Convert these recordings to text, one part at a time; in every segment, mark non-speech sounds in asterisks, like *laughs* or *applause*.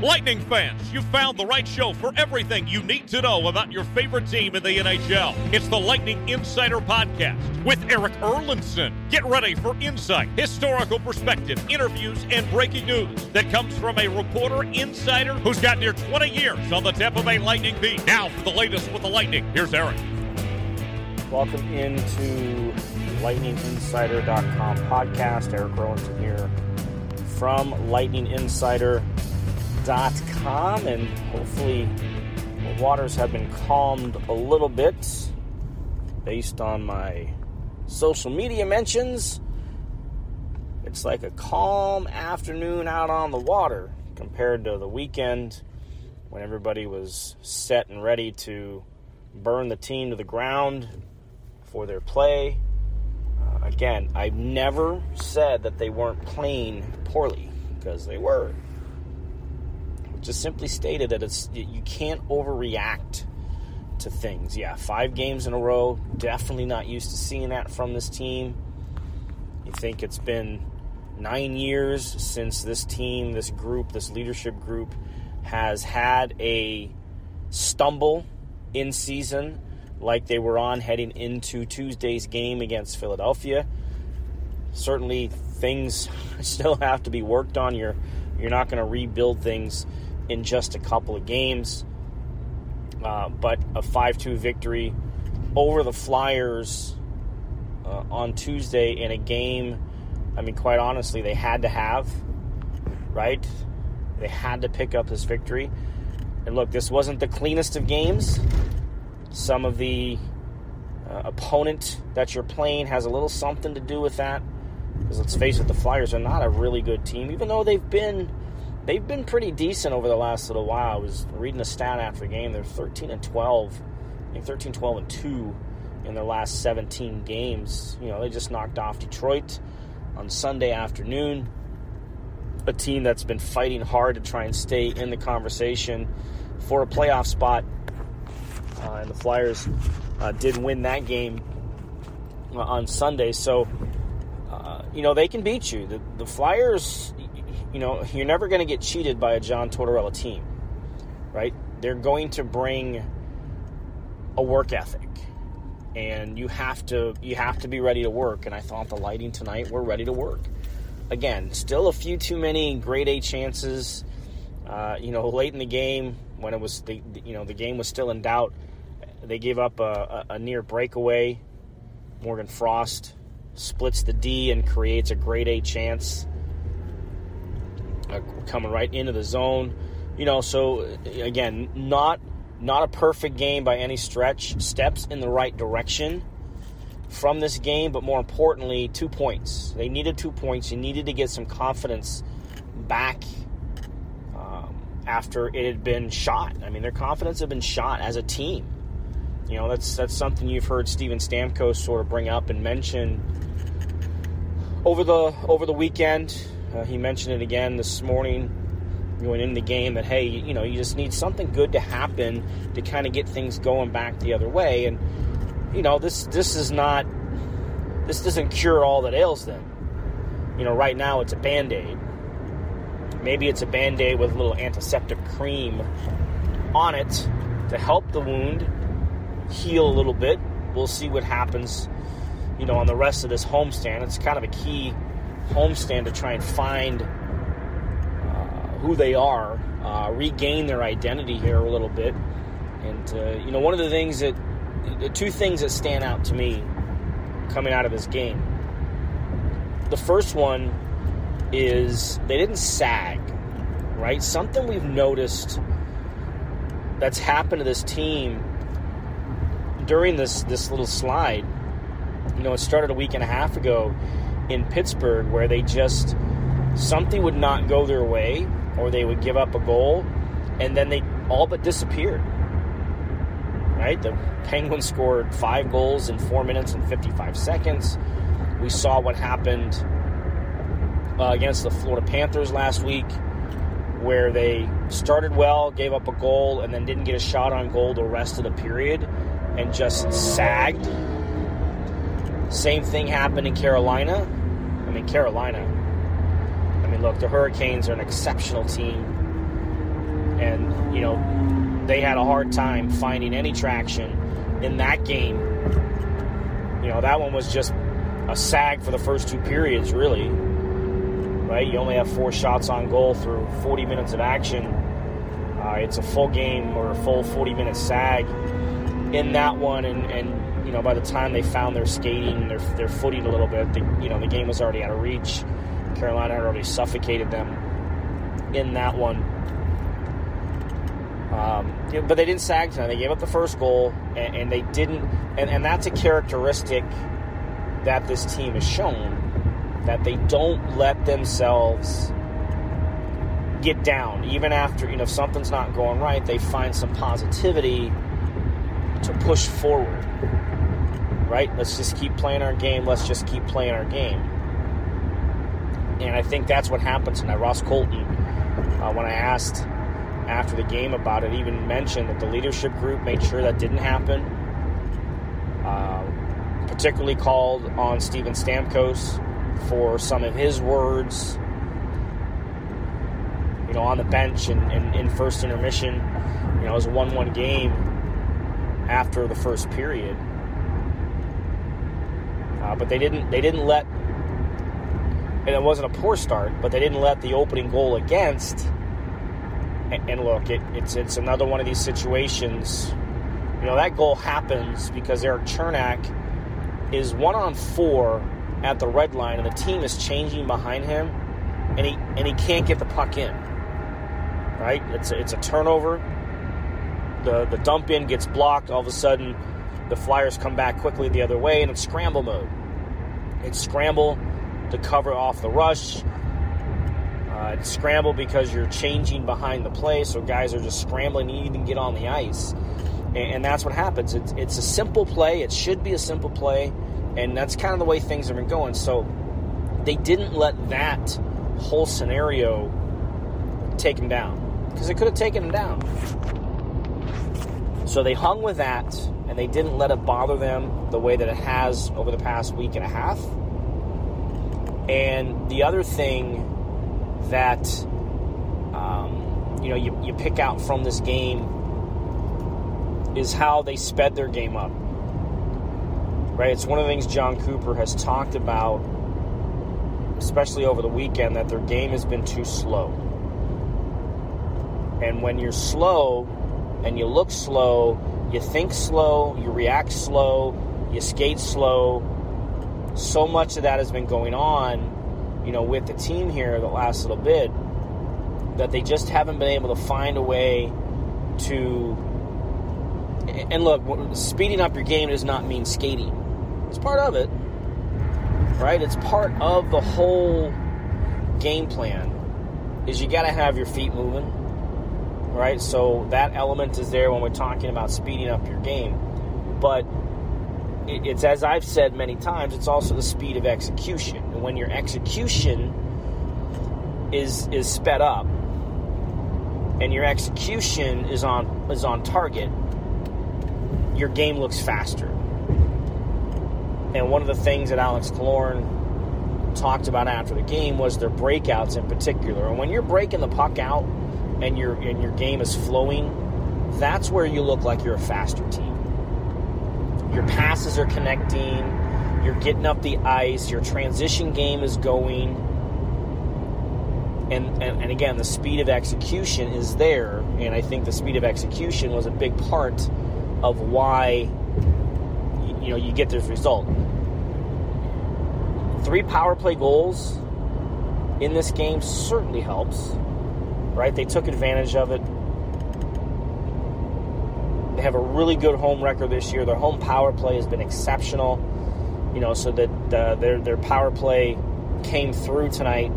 Lightning fans, you found the right show for everything you need to know about your favorite team in the NHL. It's the Lightning Insider Podcast with Erik Erlendsson. Get ready for insight, historical perspective, interviews, and breaking news that comes from a reporter insider who's got near 20 years on the Tampa Bay Lightning beat. Now for the latest with the Lightning, here's Eric. Welcome into LightningInsider.com podcast. Erik Erlendsson here from LightningInsider.com com, and hopefully the waters have been calmed a little bit based on my social media mentions. It's like a calm afternoon out on the water compared to the weekend when everybody was set and ready to burn the team to the ground for their play. Uh, again, I've never said that they weren't playing poorly because they were just simply stated that it's you can't overreact to things. Yeah, five games in a row, definitely not used to seeing that from this team. You think it's been nine years since this team, this group, this leadership group has had a stumble in season like they were on heading into Tuesday's game against Philadelphia. Certainly, things *laughs* still have to be worked on. You're you're not going to rebuild things in just a couple of games. Uh, but a 5 2 victory over the Flyers uh, on Tuesday in a game, I mean, quite honestly, they had to have, right? They had to pick up this victory. And look, this wasn't the cleanest of games. Some of the uh, opponent that you're playing has a little something to do with that. Because let's face it, the Flyers are not a really good team, even though they've been they've been pretty decent over the last little while. I was reading a stat after the game. They're 13 and 12. I think 13, 12, and 2 in their last 17 games. You know, they just knocked off Detroit on Sunday afternoon. A team that's been fighting hard to try and stay in the conversation for a playoff spot. Uh, and the Flyers uh, did win that game uh, on Sunday. So, uh, you know, they can beat you. The, the Flyers, you know, you're never going to get cheated by a John Tortorella team, right? They're going to bring a work ethic, and you have to you have to be ready to work. And I thought the Lightning tonight were ready to work. Again, still a few too many grade A chances. Uh, you know, late in the game when it was the you know the game was still in doubt, they gave up a, a, a near breakaway. Morgan Frost splits the D and creates a grade A chance uh, coming right into the zone. You know, so again, not not a perfect game by any stretch. Steps in the right direction from this game, but more importantly, two points. They needed two points. You needed to get some confidence back um, after it had been shot. I mean, their confidence had been shot as a team. You know, that's that's something you've heard Steven Stamkos sort of bring up and mention over the over the weekend. Uh, he mentioned it again this morning going into the game that hey, you know, you just need something good to happen to kind of get things going back the other way. And you know, this this is not this doesn't cure all that ails them. You know, right now it's a band aid. Maybe it's a band aid with a little antiseptic cream on it to help the wound heal a little bit. We'll see what happens, you know, on the rest of this homestand. It's kind of a key homestand to try and find uh, who they are, uh, regain their identity here a little bit. And, uh, you know, one of the things that, the two things that stand out to me coming out of this game. The first one is they didn't sag, right? Something we've noticed that's happened to this team during this this little slide. You know, it started a week and a half ago in Pittsburgh where they just something would not go their way or they would give up a goal and then they all but disappeared. Right? The Penguins scored five goals in four minutes and 55 seconds. We saw what happened uh, against the Florida Panthers last week, where they started well, gave up a goal, and then didn't get a shot on goal the rest of the period and just sagged. Same thing happened in Carolina. Carolina. I mean, look, the Hurricanes are an exceptional team. and you know they had a hard time finding any traction in that game. You know that one was just a sag for the first two periods, really. Right? You only have four shots on goal through 40 minutes of action. Uh, it's a full game or a full 40 minute sag in that one, and, and you know by the time they found their skating, their their footing a little bit, the, you know the game was already out of reach. Carolina had already suffocated them in that one. Um, but they didn't sag tonight. They gave up the first goal, and, and they didn't. And, and that's a characteristic that this team has shown that they don't let themselves get down even after you know if something's not going right they find some positivity to push forward right let's just keep playing our game let's just keep playing our game and i think that's what happened tonight ross colton uh, when i asked after the game about it even mentioned that the leadership group made sure that didn't happen uh, particularly called on Steven Stamkos for some of his words, you know, on the bench and, and in first intermission. You know, it was a 1 1 game after the first period. Uh, but they didn't they didn't let and it wasn't a poor start, but they didn't let the opening goal against and, and look, it, it's it's another one of these situations. You know, that goal happens because Erik Cernak is one on four at the red line, and the team is changing behind him, and he and he can't get the puck in. Right? It's a, it's a turnover. The the dump in gets blocked. All of a sudden, the Flyers come back quickly the other way, and it's scramble mode. It's scramble to cover off the rush. Uh, it's scramble because you're changing behind the play, so guys are just scrambling to even get on the ice and that's what happens. It's, it's a simple play. It should be a simple play, and that's kind of the way things have been going. So they didn't let that whole scenario take him down because it could have taken him down. So they hung with that, and they didn't let it bother them the way that it has over the past week and a half. And the other thing that um, you know you, you pick out from this game is how they sped their game up. Right? It's one of the things Jon Cooper has talked about, especially over the weekend, that their game has been too slow. And when you're slow and you look slow, you think slow, you react slow, you skate slow, so much of that has been going on, you know, with the team here the last little bit that they just haven't been able to find a way to and look, speeding up your game does not mean skating. It's part of it, right? It's part of the whole game plan. Is you got to have your feet moving, right? So that element is there when we're talking about speeding up your game. But it's as I've said many times, it's also the speed of execution. And when your execution is is sped up and your execution is on is on target, your game looks faster. And one of the things that Alex Killorn talked about after the game was their breakouts in particular. And when you're breaking the puck out and your and your game is flowing, that's where you look like you're a faster team. Your passes are connecting, you're getting up the ice, your transition game is going. And, and, and again, the speed of execution is there, and I think the speed of execution was a big part of why you know you get this result. Three power play goals in this game certainly helps. Right? They took advantage of it. They have a really good home record this year. Their home power play has been exceptional. You know, so that uh, their their power play came through tonight.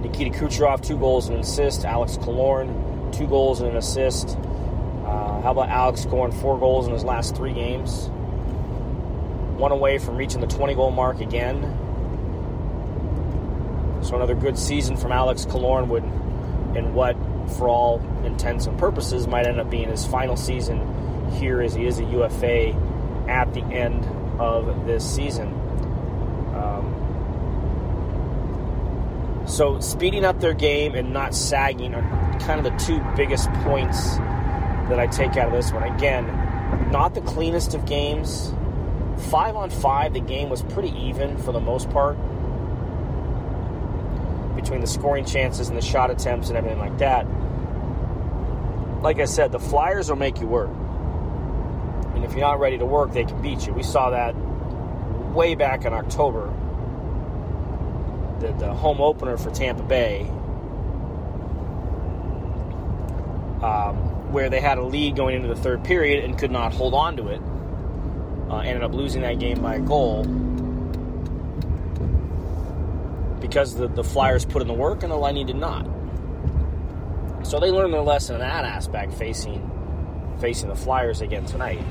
Nikita Kucherov, two goals and an assist. Alex Killorn, two goals and an assist. Uh, how about Alex scoring four goals in his last three games? One away from reaching the 20 goal mark again. So another good season from Alex Killorn would, in what, for all intents and purposes, might end up being his final season here as he is a UFA at the end of this season. Um, So speeding up their game and not sagging are kind of the two biggest points that I take out of this one. Again, not the cleanest of games. Five on five, the game was pretty even for the most part between the scoring chances and the shot attempts and everything like that. Like I said, the Flyers will make you work. And if you're not ready to work, they can beat you. We saw that way back in October. The, the home opener for Tampa Bay, um, where they had a lead going into the third period and could not hold on to it. Uh, ended up losing that game by a goal because the, the Flyers put in the work and the Lightning did not. So they learned their lesson in that aspect facing facing the Flyers again tonight.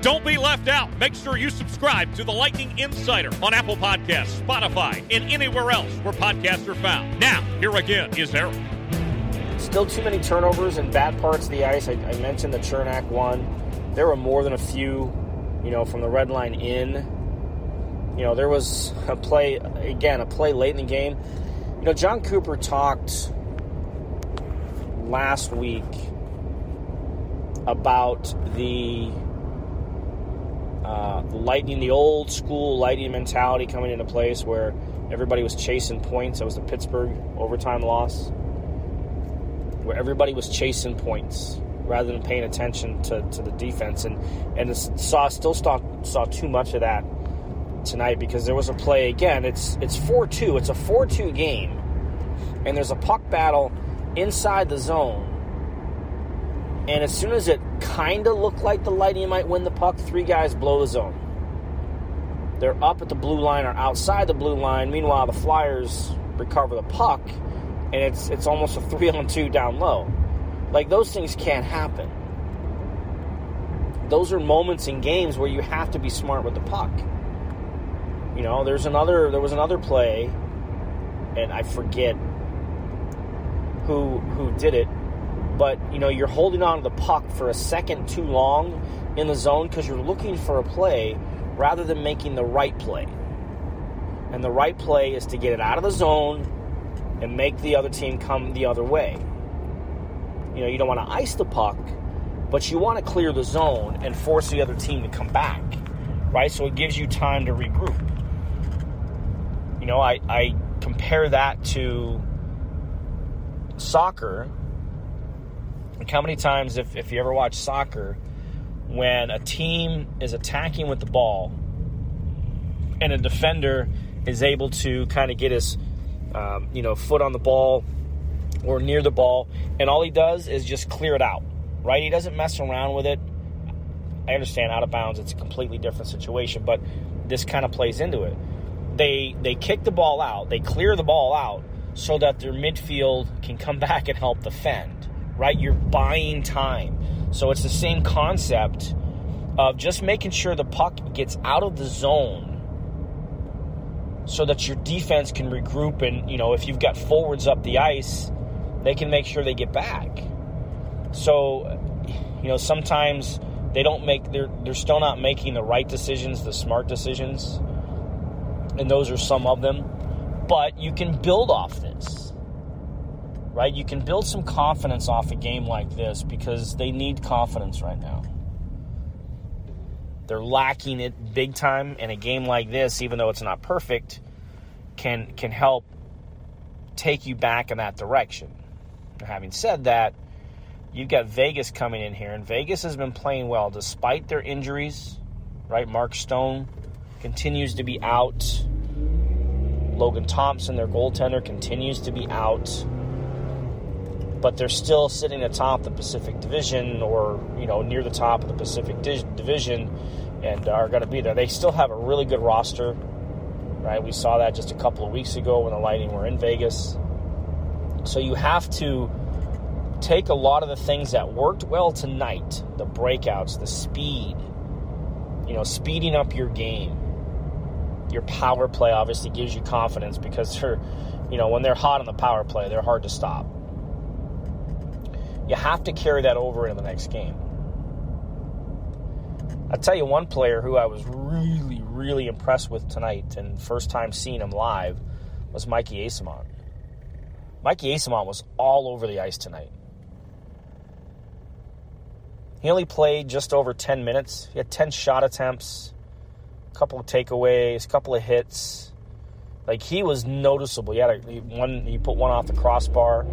Don't be left out. Make sure you subscribe to the Lightning Insider on Apple Podcasts, Spotify, and anywhere else where podcasts are found. Now, here again is Eric. Still too many turnovers and bad parts of the ice. I, I mentioned the Cernak one. There were more than a few, you know, from the red line in. You know, there was a play, again, a play late in the game. You know, Jon Cooper talked last week about the uh, Lightning, the old school Lightning mentality coming into place where everybody was chasing points. That was the Pittsburgh overtime loss, where everybody was chasing points rather than paying attention to, to the defense. And and saw still saw saw too much of that tonight because there was a play again. It's it's four two. It's a four two game, and there's a puck battle inside the zone. And as soon as it kind of looked like the Lightning might win the puck, three guys blow the zone. They're up at the blue line or outside the blue line. Meanwhile, the Flyers recover the puck, and it's it's almost a *laughs* three on two down low. Like those things can't happen. Those are moments in games where you have to be smart with the puck. You know, there's another there was another play, and I forget who who did it, but you know you're holding on to the puck for a second too long in the zone because you're looking for a play rather than making the right play. And the right play is to get it out of the zone and make the other team come the other way. You know, you don't want to ice the puck, but you want to clear the zone and force the other team to come back, right? So it gives you time to regroup. Know, I, I compare that to soccer. Like how many times, if, if you ever watch soccer, when a team is attacking with the ball and a defender is able to kind of get his um, you know foot on the ball or near the ball and all he does is just clear it out right? He doesn't mess around with it. I understand out of bounds it's a completely different situation but this kind of plays into it they they kick the ball out they clear the ball out so that their midfield can come *laughs* back and help defend, right? You're buying time. So it's the same concept of just making sure the puck gets out of the zone so that your defense can regroup and, you know, if you've got forwards up the ice, they can make sure they get back. So, you know, sometimes they don't make they're they're still not making the right decisions, the smart decisions. And those are some of them but you can build off this, right? You can build some confidence off a game like this because they need confidence right now. They're lacking it big time, and a game like this, even though it's not perfect, can can help take you back in that direction. Having said that, you've got Vegas coming in here, and Vegas has been playing well despite their injuries. Right, Mark Stone continues to be out. Logan Thompson, their goaltender, continues to be out. But they're still sitting atop the Pacific Division or, you know, near the top of the Pacific Division and are going to be there. They still have a really good roster, right? We saw that just a couple of weeks ago when the Lightning were in Vegas. So you have to take a lot of the things that worked well tonight the breakouts, the speed, you know, speeding up your game your power play obviously gives you confidence because they're, you know, when they're hot on the power play, they're hard to stop. You have to carry that over into the next game. I'll tell you one player who I was really, really impressed with tonight, and first time seeing him live, was Mikey Eyssimont. Mikey Eyssimont was all over the ice tonight. He only played just over 10 minutes. He had 10 shot attempts, couple of takeaways, couple of hits. Like he was noticeable. He had a, he one. He put one off the crossbar.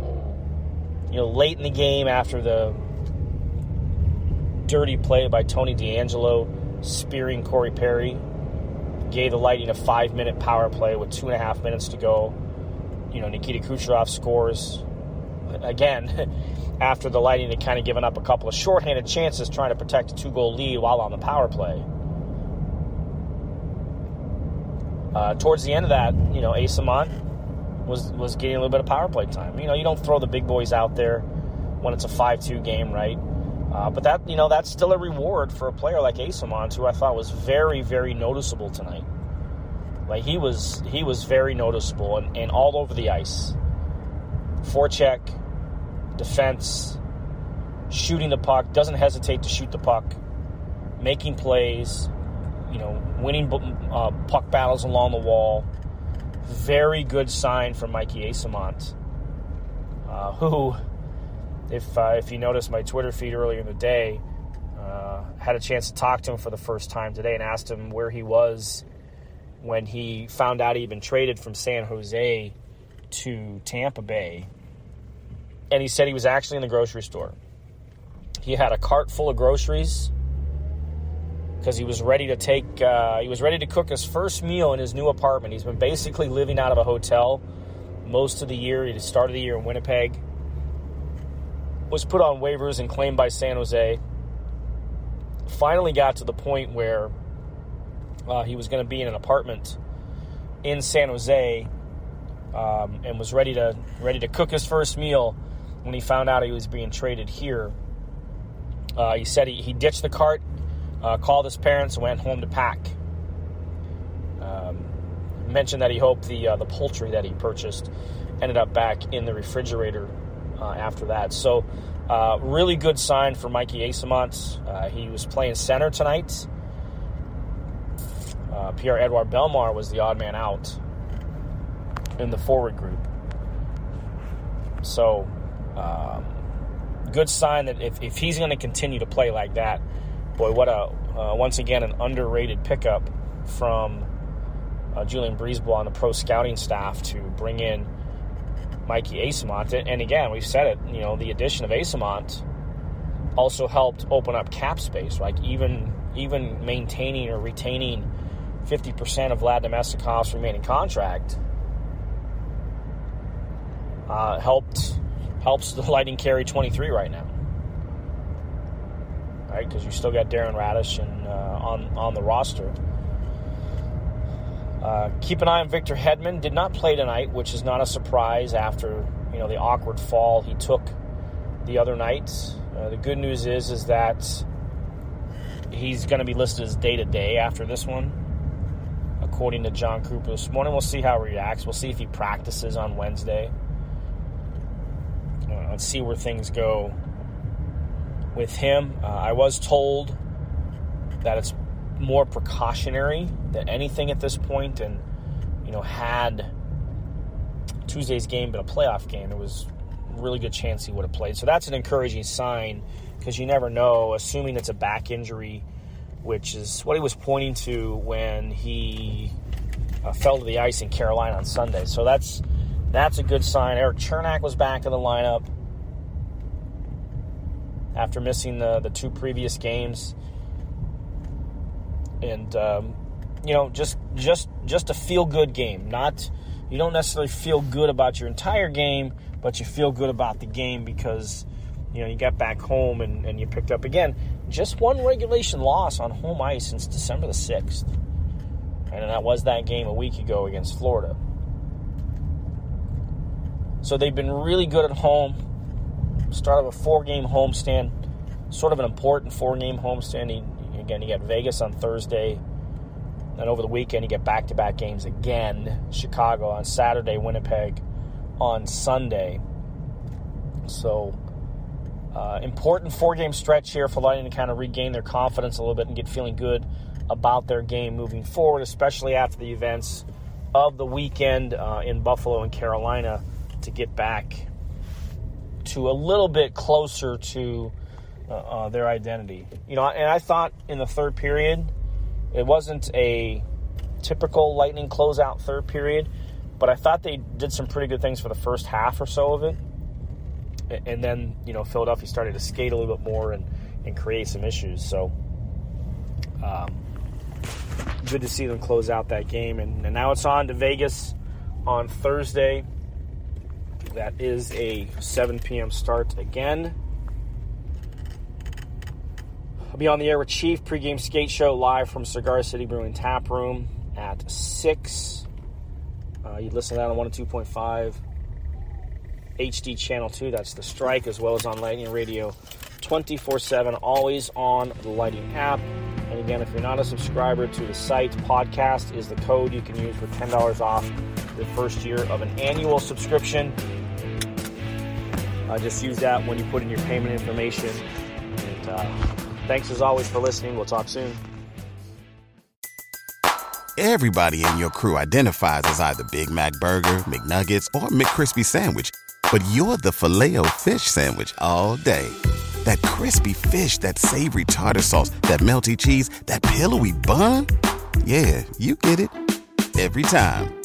You know, late in the game after the dirty play by Tony DeAngelo spearing Corey Perry, gave the Lightning a five-minute power play with two and a half minutes to go. You know, Nikita Kucherov scores again. *laughs* after the Lightning had kind of given up a couple of shorthanded chances trying to protect a two goal lead while on the power play. Uh, towards the end of that, you know, Eyssimont was was getting a little bit of power play time. You know, you don't throw the big boys out there when it's a 5-2 game, right? Uh, but that, you know, that's still a reward for a player like Eyssimont, who I thought was very, very noticeable tonight. Like he was, he was very noticeable and, and all over the ice. Forecheck, defense, shooting the puck, doesn't hesitate to shoot the puck, making plays, you know, winning uh, puck battles along the wall. Very good sign from Mikey Eyssimont, uh, who, if uh, if you noticed my Twitter feed earlier in the day, uh, had a chance to talk to him for the first time today and asked him where he was when he found out he'd been traded from San Jose to Tampa Bay and he said he was actually in the grocery store. He had a cart full of groceries because he was ready to take, uh, he was ready to cook his first meal in his new apartment. He's been basically living out of a hotel most of the year. He started the year in Winnipeg, was put on waivers and claimed by San Jose. Finally got to the point where uh, he was going to be in an apartment in San Jose um, and was ready to ready to cook his first meal when he found out he was being traded here. Uh, he said he, he ditched the cart, uh, called his parents, and went home to pack. Um, mentioned that he hoped the uh, the poultry that he purchased ended up back in the refrigerator uh, after that. So, uh, really good sign for Mikey Eyssimont. Uh, he was playing center tonight. Pierre Edouard Bellemare was the odd man out in the forward group. So, um, good sign that if, if he's going to continue to play like that, boy, what a uh, once again an underrated pickup from uh, Julien BriseBois on the pro scouting staff to bring in Mikey Eyssimont. And again, we've said it, you know, the addition of Eyssimont also helped open up cap space, like even even maintaining or retaining 50% of Vlad Namestnikov's remaining contract uh, helped helps the *laughs* Lightning carry 23 right now. Right, because you still got Darren Raddysh and, uh, on on the roster. Uh, keep an eye on Victor Hedman. Did not play tonight, which is not a surprise after you know the awkward fall he took the other night. Uh, the good news is is that he's going to be listed as day to day after this one, according to Jon Cooper this morning. We'll see how he reacts. We'll see if he practices on Wednesday. Let's see where things go with him. Uh, I was told that it's more precautionary than anything at this point, and you know, had Tuesday's game been a playoff game, there was really good chance he would have played. So that's an encouraging sign because you never know. Assuming it's a back injury, which is what he was pointing to when he uh, fell to the ice in Carolina on Sunday. So that's that's a good sign. Erik Cernak was back in the lineup after missing the, the two previous games. And um, you know, just just just a feel good game. Not you don't necessarily feel good about your entire game, but you feel good about the game because you know you got back home and, and you picked up again just one regulation loss on home ice since December the sixth. And that was that game a week ago against Florida. So they've been really good at home start of a four game homestand, sort of an important four game homestand. He, again, you get Vegas on Thursday. And over the weekend, you get back to back games again. Chicago on Saturday, Winnipeg on Sunday. So, uh, important four game stretch here for Lightning to kind of regain their confidence a little bit and get feeling good about their game moving forward, especially after the events of the weekend uh, in Buffalo and Carolina, to get back to a little bit closer to uh, uh, their identity. You know, and I thought in the third period, it wasn't a typical Lightning closeout third period, but I thought they did some pretty good things for the first half or so of it. And then, you know, Philadelphia started to skate a little bit more and, and create some issues. So, um, good to see them close out that game. And, and now it's on to Vegas on Thursday. That is a 7 p.m. start again. I'll be on the air with Chief pregame skate show live from Cigar City Brewing Tap Room at 6. Uh, you listen to that on 102.5 HD Channel 2. That's the strike, as well as on Lightning Radio 24 7, always on the Lightning app. And again, if you're not a subscriber to the site, podcast is the code you can use for $10 off your first year of an annual subscription. Uh, just use that when you put in your payment information. And uh, thanks as always for listening. We'll talk soon. Everybody in your crew identifies as either Big Mac Burger, McNuggets, or McCrispy Sandwich. But you're the filet fish Sandwich all day. That crispy fish, that savory tartar sauce, that melty cheese, that pillowy bun. Yeah, you get it. Every time.